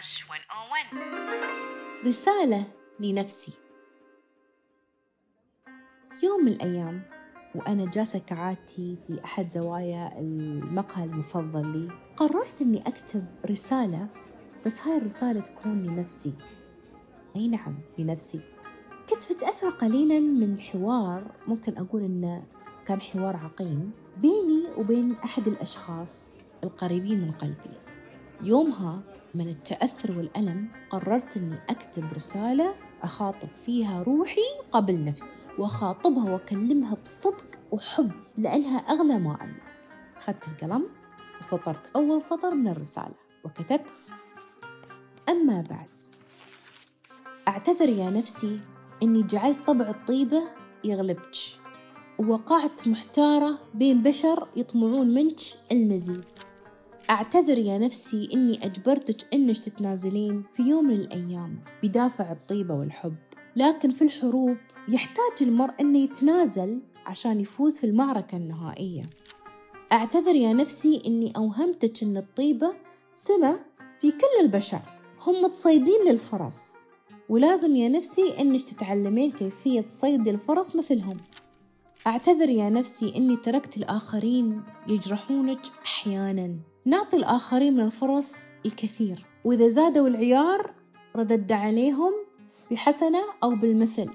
101 رسالة لنفسي. يوم من الأيام وأنا جالسة كعادتي في أحد زوايا المقهى المفضل لي قررت أني أكتب رسالة بس هاي الرسالة تكون لنفسي. أي نعم لنفسي. كنت متأثرة قليلا من حوار ممكن أقول إنه كان حوار عقيم بيني وبين أحد الأشخاص القريبين من قلبي. يومها من التأثر والألم قررت إني أكتب رسالة أخاطب فيها روحي قبل نفسي وأخاطبها وأكلمها بصدق وحب لأنها أغلى ما أملك أخذت القلم وسطرت أول سطر من الرسالة وكتبت أما بعد أعتذر يا نفسي إني جعلت طبع الطيبة يغلبك ووقعت محتارة بين بشر يطمعون منك المزيد. أعتذر يا نفسي إني أجبرتك إنك تتنازلين في يوم من الأيام بدافع الطيبة والحب. لكن في الحروب يحتاج المرء إنه يتنازل عشان يفوز في المعركة النهائية. أعتذر يا نفسي إني أوهمتك إن الطيبة سمة في كل البشر. هم تصيدين للفرس. ولازم يا نفسي إنك تتعلمين كيفية صيد الفرس مثلهم. أعتذر يا نفسي إني تركت الآخرين يجرحونك أحياناً. نعطي الآخرين من الفرص الكثير. وإذا زادوا العيار ردد عليهم بحسنة أو بالمثل.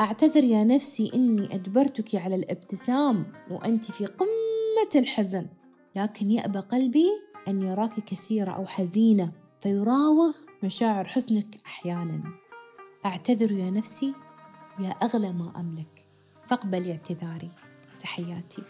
أعتذر يا نفسي إني أجبرتك على الابتسام وأنت في قمة الحزن. لكن يأبى قلبي أن يراك كثيرة أو حزينة فيراوغ مشاعر حزنك أحيانا. أعتذر يا نفسي يا أغلى ما أملك. فاقبلي اعتذاري. تحياتي.